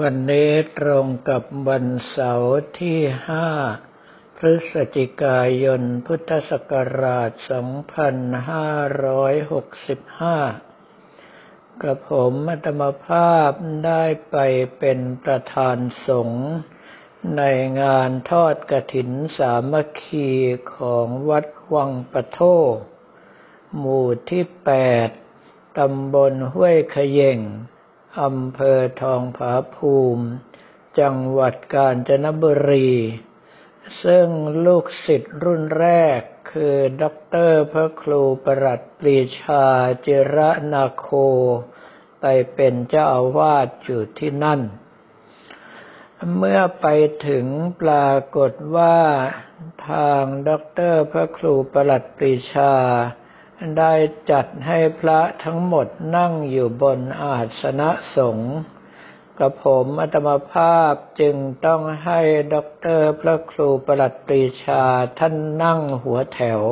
วันนี้ตรงกับวันเสาร์ที่ห้าพฤศจิกายน พุทธศักราช 2565 กระผมอัตมภาพได้ไปเป็นประธานสงฆ์ในงานทอดกระถินสามัคคีของวัดวังปะโท หมู่ที่แปดตำบลห้วยขย่ง อำเภอทองผาภูมิ จังหวัดกาญจนบุรี ซึ่งลูกศิษย์รุ่นแรกคือด็อกเตอร์พระครูประหลัดปรีชาจิระนาโค ไปเป็นเจ้าอาวาสอยู่ที่นั่น เมื่อไปถึงปรากฏว่าทางด็อกเตอร์พระครูประหลัดปรีชา ได้จัดให้พระทั้งหมดนั่งอยู่บนอาสนะสงฆ์กระผมอัตมภาพจึงต้องให้ด็อกเตอร์พระครูประหลัดปรีชาท่านนั่งหัวแถว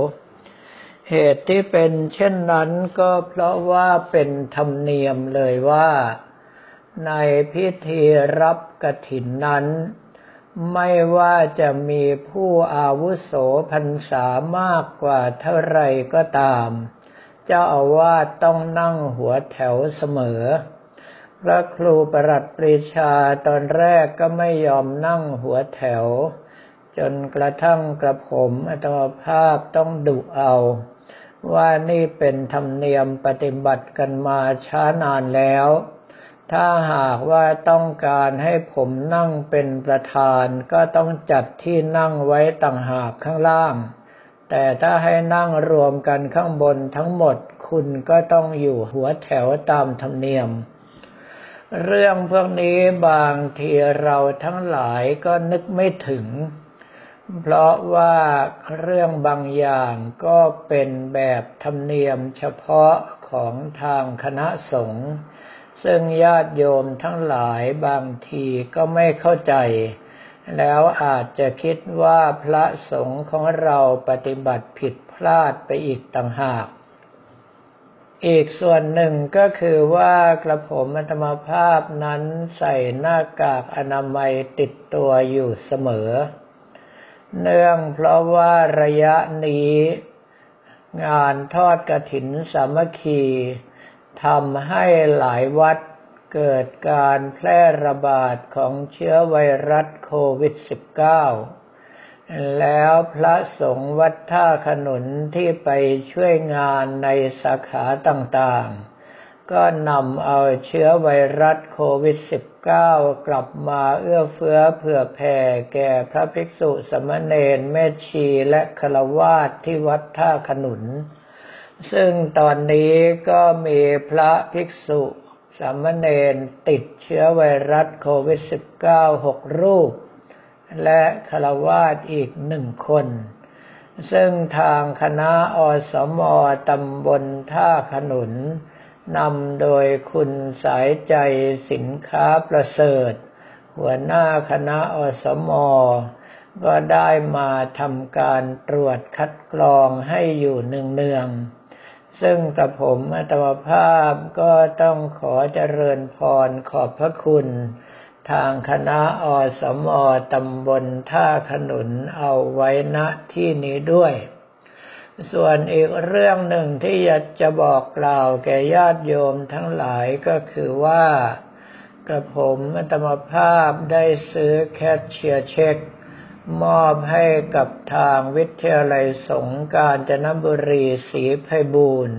เหตุที่เป็นเช่นนั้นก็เพราะว่าเป็นธรรมเนียมเลยว่า ในพิธีรับกระถินนั้น ไม่ว่าจะมีผู้อาวุโสพรรษามากกว่าเท่าไรก็ตาม เจ้าอาวาสต้องนั่งหัวแถวเสมอ พระครูประหลัดปรีชาตอนแรกก็ไม่ยอมนั่งหัวแถว จนกระทั่งกระผมอัตมภาพต้องดุเอา ว่านี่เป็นธรรมเนียมปฏิบัติกันมาช้านานแล้ว ถ้าหากว่าต้องการให้ผมนั่งเป็นประธานก็ต้องจัดที่นั่งไว้ต่างหากข้างล่าง แต่ถ้าให้นั่งรวมกันข้างบนทั้งหมดคุณก็ต้องอยู่หัวแถวตามธรรมเนียม เรื่องพวกนี้บางทีเราทั้งหลายก็นึกไม่ถึง เพราะว่าเรื่องบางอย่างก็เป็นแบบธรรมเนียมเฉพาะของทางคณะสงฆ์ ซึ่งญาติโยมทั้งหลายบางทีก็ไม่เข้าใจ แล้วอาจจะคิดว่าพระสงฆ์ของเราปฏิบัติผิดพลาดไปอีกต่างหาก อีกส่วนหนึ่งก็คือว่ากระผมอัตมภาพนั้นใส่หน้ากากอนามัยติดตัวอยู่เสมอ เนื่องเพราะว่าระยะนี้ งานทอดกระถินสามัคคี ทำให้หลายวัดเกิดการแพร่ระบาดของเชื้อไวรัสโควิด -19 แล้วพระสงฆ์วัดท่าขนุนที่ไปช่วยงานในสาขาต่างๆ ก็นำเอาเชื้อไวรัสโควิด -19 กลับมาเอื้อเฟื้อเผื่อแผ่แก่พระภิกษุสมณเณรแม่ชีและฆราวาสที่วัดท่าขนุน ซึ่งตอนนี้ก็มีพระภิกษุสามเณรติดเชื้อไวรัสโควิด -19 หกรูป และคารวาสอีกหนึ่งคน ซึ่งทางคณะอสมอตำบลท่าขนุนนำโดยคุณสายใจสินค้าประเสริฐ หัวหน้าคณะอสมอก็ได้มาทำการตรวจคัดกรองให้อยู่เนืองๆ ซึ่งกระผมอัตมภาพก็ต้องขอเจริญพรขอบพระคุณ ทางคณะอสมอตำบลท่าขนุนเอาไว้ณที่นี้ด้วย ส่วนอีกเรื่องหนึ่งที่อยากจะบอกกล่าวแก่ญาติโยมทั้งหลายก็คือว่า กระผมอาตมภาพได้ซื้อแคชเชียร์เช็ค มอบให้กับทางวิทยาลัยสงฆ์กาญจนบุรีศรีไพบูลย์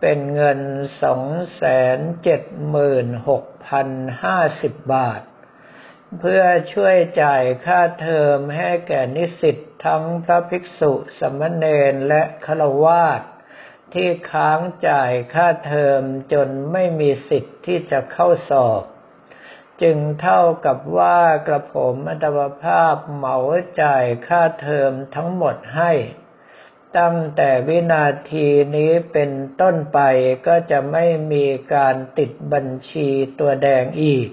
เป็นเงินสองแสนเจ็ดหมื่นหกพันห้าสิบบาท เพื่อช่วยจ่ายค่าเทอมให้แก่นิสิตทั้งพระภิกษุสามเณรและฆราวาสที่ค้างจ่ายค่าเทอมจนไม่มีสิทธิ์ที่จะเข้าสอบ จึงเท่ากับว่ากระผมอัตวภาพเหมาจ่ายค่าเทอมทั้งหมดให้ ตั้งแต่วินาทีนี้เป็นต้นไปก็จะไม่มีการติดบัญชีตัวแดงอีก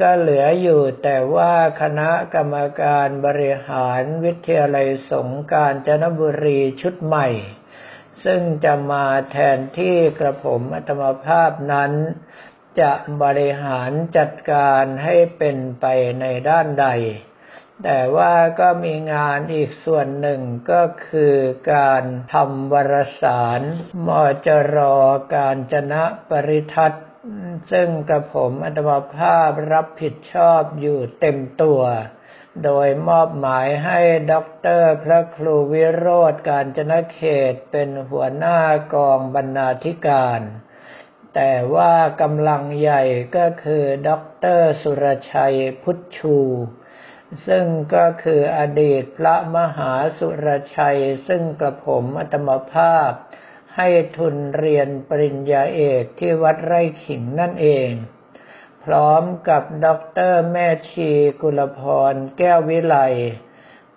ก็เหลืออยู่แต่ว่าคณะกรรมการบริหารวิทยาลัยสงการจนบุรีชุดใหม่ ซึ่งจะมาแทนที่กระผมอัตมภาพนั้น จะบริหารจัดการให้เป็นไปในด้านใด แต่ว่าก็มีงานอีกส่วนหนึ่งก็คือการทำวารสารมจรอการจนะปริทัศน์ซึ่งกระผมอัตมภาพรับผิดชอบอยู่เต็มตัว โดยมอบหมายให้ด็อกเตอร์พระครูวิโรจน์กาญจนเขตเป็นหัวหน้ากองบรรณาธิการ แต่ว่ากำลังใหญ่ก็คือด็อกเตอร์สุรชัยพุทชู ซึ่งก็คืออดีตพระมหาสุรชัย ซึ่งกระผมอาตมภาพ ให้ทุนเรียนปริญญาเอกที่วัดไร่ขิงนั่นเอง พร้อมกับด็อกเตอร์แม่ชีกุลพรแก้ววิไล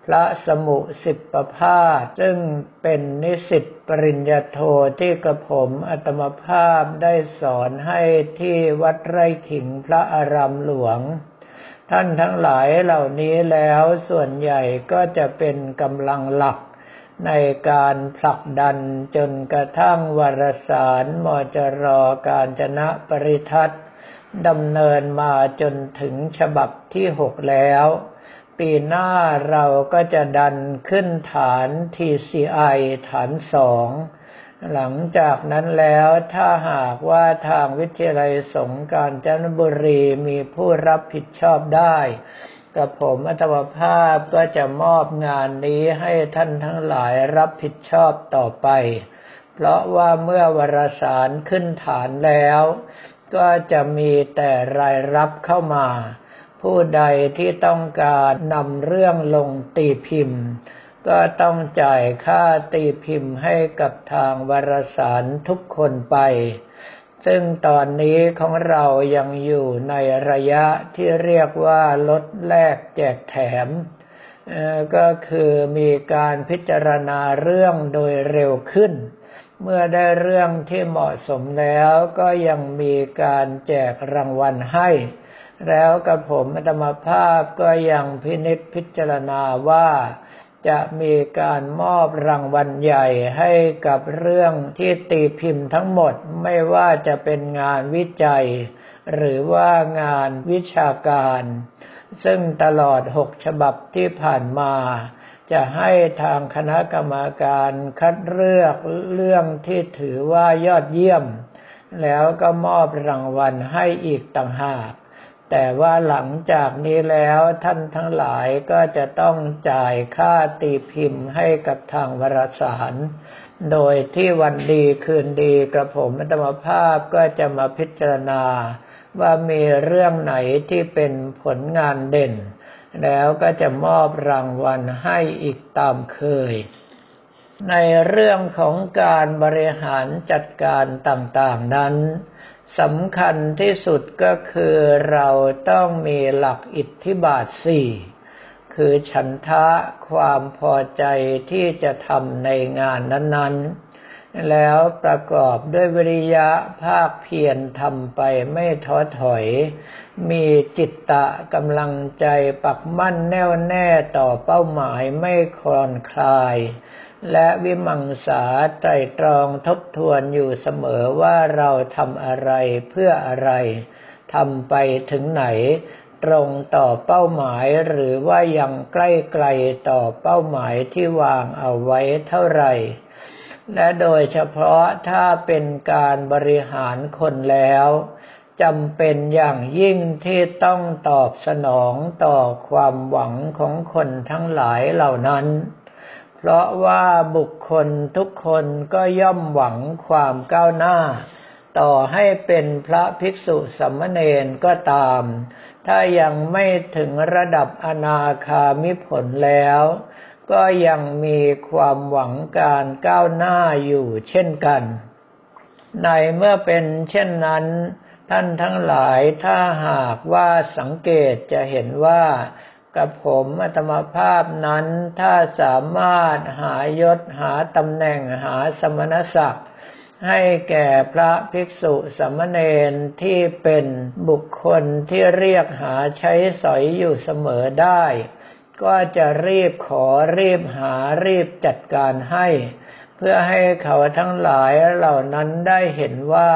พระสมุสิบประพาสซึ่งเป็นนิสิต ริญญาโทที่กระผมอัตมภาพได้สอนให้ที่วัดไร่ขิงพระอารามหลวง ท่านทั้งหลายเหล่านี้แล้วส่วนใหญ่ก็จะเป็นกำลังหลักในการผลักดันจนกระทั่งวารสารมจรการจนะปริทัศน์ดำเนินมาจนถึงฉบับที่หกแล้ว ปีหน้าเราก็จะดันขึ้นฐาน TCI ฐานสองหลังจากนั้นแล้วถ้าหากว่าทางวิทยาลัยสงการจันทบุรีมีผู้รับผิดชอบได้กับผมอัตวภาพก็จะมอบงานนี้ให้ท่านทั้งหลายรับผิดชอบต่อไป เพราะว่าเมื่อวารสารขึ้นฐานแล้ว ก็จะมีแต่รายรับเข้ามา ผู้ใดที่ต้องการนำเรื่องลงตีพิมพ์ ก็ต้องจ่ายค่าตีพิมพ์ให้กับทางวารสารทุกคนไป ซึ่งตอนนี้ของเรายังอยู่ในระยะที่เรียกว่าลดแลกแจกแถม ก็คือมีการพิจารณาเรื่องโดยเร็วขึ้นเมื่อได้เรื่องที่เหมาะสมแล้วก็ยังมีการแจกรางวัลให้ แล้วกับผมธรรมภาพก็ยังพินิจพิจารณาว่าจะมีการมอบรางวัลใหญ่ให้กับเรื่องที่ตีพิมพ์ทั้งหมดไม่ว่าจะเป็นงานวิจัย หรือว่างานวิชาการ ซึ่งตลอดหกฉบับที่ผ่านมา จะให้ทางคณะกรรมการคัดเลือกเรื่องที่ถือว่ายอดเยี่ยม แล้วก็มอบรางวัลให้อีกต่างหาก แต่ว่าหลังจากนี้แล้วท่านทั้งหลายก็จะต้องจ่ายค่าตีพิมพ์ให้กับทางวารสาร โดยที่วันดีคืนดีกระผมธรรมภาพก็จะมาพิจารณา ว่ามีเรื่องไหนที่เป็นผลงานเด่น แล้วก็จะมอบรางวัลให้อีกตามเคย ในเรื่องของการบริหารจัดการต่างๆนั้น สำคัญที่สุดก็คือเราต้องมีหลักอิทธิบาทสี่คือฉันทะความพอใจที่จะทำในงานนั้นๆ แล้วประกอบด้วยวิริยะภาคเพียรทำไปไม่ท้อถอย มีจิตตะกำลังใจปักมั่นแน่วแน่ต่อเป้าหมายไม่คลอนคลาย และวิมังสาไตรตรองทบทวนอยู่เสมอว่าเราทำอะไรเพื่ออะไรทำไปถึงไหน ตรงต่อเป้าหมายหรือว่ายังใกล้ไกลต่อเป้าหมายที่วางเอาไว้เท่าไหร่ และโดยเฉพาะถ้าเป็นการบริหารคนแล้วจำเป็นอย่างยิ่งที่ต้องตอบสนองต่อความหวังของคนทั้งหลายเหล่านั้น เพราะว่าบุคคลทุกคนก็ย่อมหวังความก้าวหน้า ต่อให้เป็นพระภิกษุสัมมเนนก็ตาม ถ้ายังไม่ถึงระดับอนาคามิผลแล้ว ก็ยังมีความหวังการก้าวหน้าอยู่เช่นกัน ในเมื่อเป็นเช่นนั้น ท่านทั้งหลายถ้าหากว่าสังเกตจะเห็นว่า กับผมอัตมภาพนั้นถ้าสามารถหายศหาตำแหน่งหาสมณศักดิ์ให้แก่พระภิกษุสมณเณรที่เป็นบุคคลที่เรียกหาใช้สอยอยู่เสมอได้ ก็จะรีบขอรีบหารีบจัดการให้ เพื่อให้เขาทั้งหลายเหล่านั้นได้เห็นว่า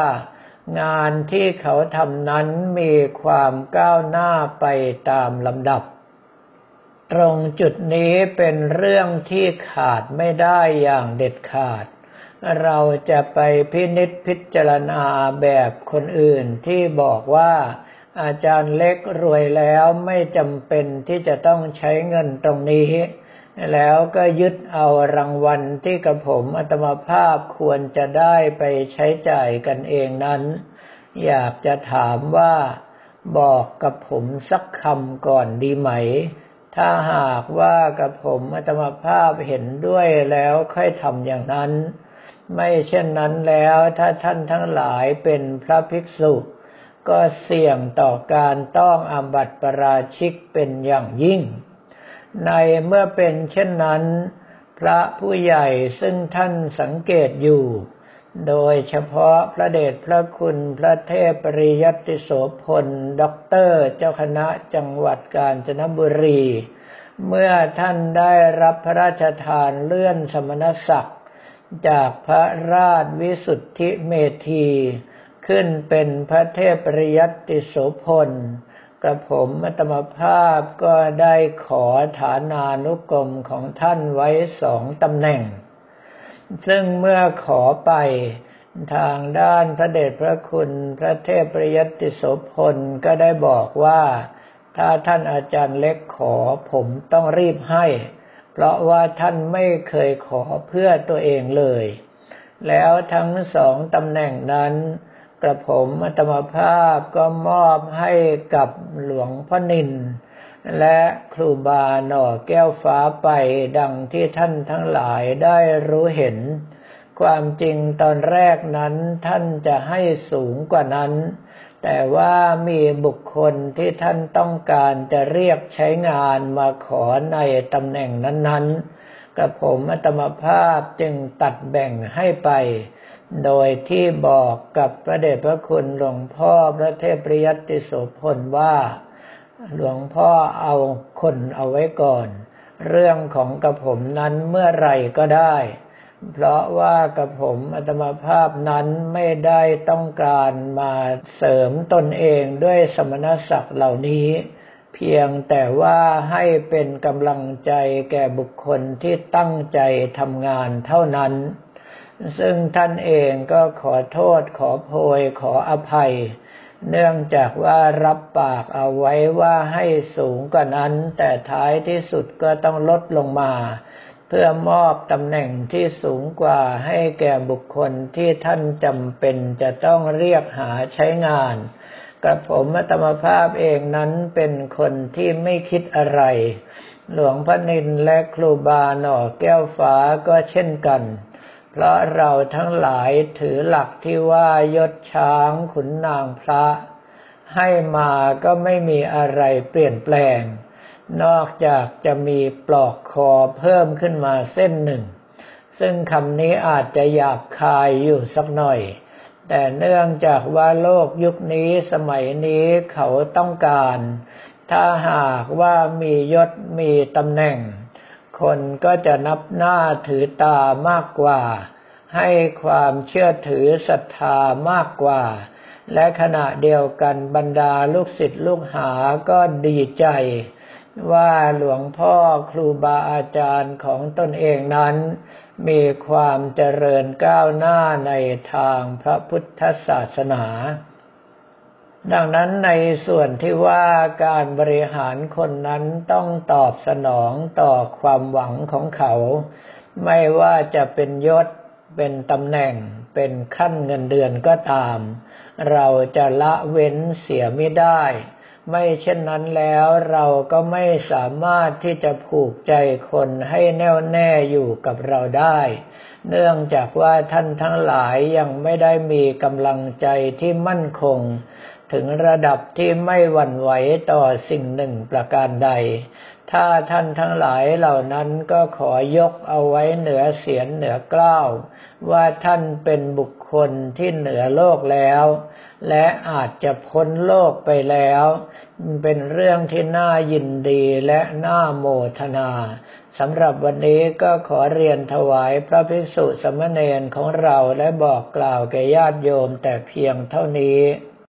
งานที่เขาทำนั้นมีความก้าวหน้าไปตามลำดับ ตรงจุดนี้เป็นเรื่องที่ขาดไม่ได้อย่างเด็ดขาด เราจะไปพินิษพิจารณาแบบคนอื่นที่บอกว่าอาจารย์เล็กรวยแล้วไม่จำเป็นที่จะต้องใช้เงินตรงนี้ แล้วก็ยึดเอารางวัลที่กระผมอัตมาภาพควรจะได้ไปใช้จ่ายกันเองนั้น อยากจะถามว่าบอกกับผมสักคำก่อนดีไหม ถ้าหากว่ากับผมอัตมาภาพเห็นด้วยแล้วค่อยทำอย่างนั้น ไม่เช่นนั้นแล้วถ้าท่านทั้งหลายเป็นพระภิกษุ ก็เสี่ยงต่อการต้องอาบัติปราชิกเป็นอย่างยิ่ง ในเมื่อเป็นเช่นนั้น พระผู้ใหญ่ซึ่งท่านสังเกตอยู่ โดยเฉพาะพระเดชพระคุณพระเทพปริยัติโสพลด็อกเตอร์เจ้าคณะจังหวัดกาญจนบุรี เมื่อท่านได้รับพระราชทานเลื่อนสมณศักดิ์ จากพระราชวิสุทธิเมธี ขึ้นเป็นพระเทพปริยัติโสพลกระผมมัตมภาพก็ได้ขอฐานานุกรมของท่านไว้สองตำแหน่ง ซึ่งเมื่อขอไปทางด้านพระเดชพระคุณพระเทพปริยติโสพลก็ได้บอกว่า ถ้าท่านอาจารย์เล็กขอผมต้องรีบให้ เพราะว่าท่านไม่เคยขอเพื่อตัวเองเลย แล้วทั้งสองตำแหน่งนั้น กระผมอัตมภาพก็มอบให้กับหลวงพ่อนิน และครูบาหน่อแก้วฟ้าไปดังที่ท่านทั้งหลายได้รู้เห็น ความจริงตอนแรกนั้นท่านจะให้สูงกว่านั้น แต่ว่ามีบุคคลที่ท่านต้องการจะเรียกใช้งานมาขอในตำแหน่งนั้นๆ กระผมอัตมภาพจึงตัดแบ่งให้ไป โดยที่บอกกับพระเดชพระคุณหลวงพ่อพระเทพปริยัติโสพลว่า หลวงพ่อเอาคนเอาไว้ก่อน เรื่องของกระผมนั้นเมื่อไรก็ได้ เพราะว่ากระผมอัตมาภาพนั้นไม่ได้ต้องการมาเสริมตนเองด้วยสมณศักดิ์เหล่านี้ เพียงแต่ว่าให้เป็นกำลังใจแก่บุคคลที่ตั้งใจทำงานเท่านั้น ซึ่งท่านเองก็ขอโทษขอโพยขออภัย เนื่องจากว่ารับปากเอาไว้ว่าให้สูงกว่านั้น แต่ท้ายที่สุดก็ต้องลดลงมา เพื่อมอบตำแหน่งที่สูงกว่าให้แก่บุคคลที่ท่านจำเป็นจะต้องเรียกหาใช้งาน กระผมธรรมภาพเองนั้นเป็นคนที่ไม่คิดอะไร หลวงพ่อนินและครูบาหน่อแก้วฟ้าก็เช่นกัน เพราะเราทั้งหลายถือหลักที่ว่ายศช้างขุนนางพระ ให้มาก็ไม่มีอะไรเปลี่ยนแปลง นอกจากจะมีปลอกคอเพิ่มขึ้นมาเส้นหนึ่ง ซึ่งคำนี้อาจจะหยาบคายอยู่สักหน่อย แต่เนื่องจากว่าโลกยุคนี้สมัยนี้เขาต้องการ ถ้าหากว่ามียศมีตำแหน่ง คนก็จะนับหน้าถือตามากกว่า ให้ความเชื่อถือศรัทธามากกว่า และขณะเดียวกันบรรดาลูกศิษย์ลูกหาก็ดีใจ ว่าหลวงพ่อครูบาอาจารย์ของตนเองนั้น มีความเจริญก้าวหน้าในทางพระพุทธศาสนา ดังนั้นในส่วนที่ว่าการบริหารคนนั้นต้องตอบสนองต่อความหวังของเขา ไม่ว่าจะเป็นยศ เป็นตำแหน่ง เป็นขั้นเงินเดือนก็ตาม เราจะละเว้นเสียไม่ได้ ไม่เช่นนั้นแล้วเราก็ไม่สามารถที่จะผูกใจคนให้แน่วแน่อยู่กับเราได้ เนื่องจากว่าท่านทั้งหลายยังไม่ได้มีกำลังใจที่มั่นคง ถึงระดับที่ไม่หวั่นไหวต่อสิ่งหนึ่งประการใด ถ้าท่านทั้งหลายเหล่านั้นก็ขอยกเอาไว้เหนือเสียนเหนือกล้าว ว่าท่านเป็นบุคคลที่เหนือโลกแล้ว และอาจจะพ้นโลกไปแล้ว เป็นเรื่องที่น่ายินดีและน่าโมทนาสำหรับวันนี้ก็ขอเรียนถวายพระภิกษุสมณเณรของเราและบอกกล่าวแก่ญาติโยมแต่เพียงเท่านี้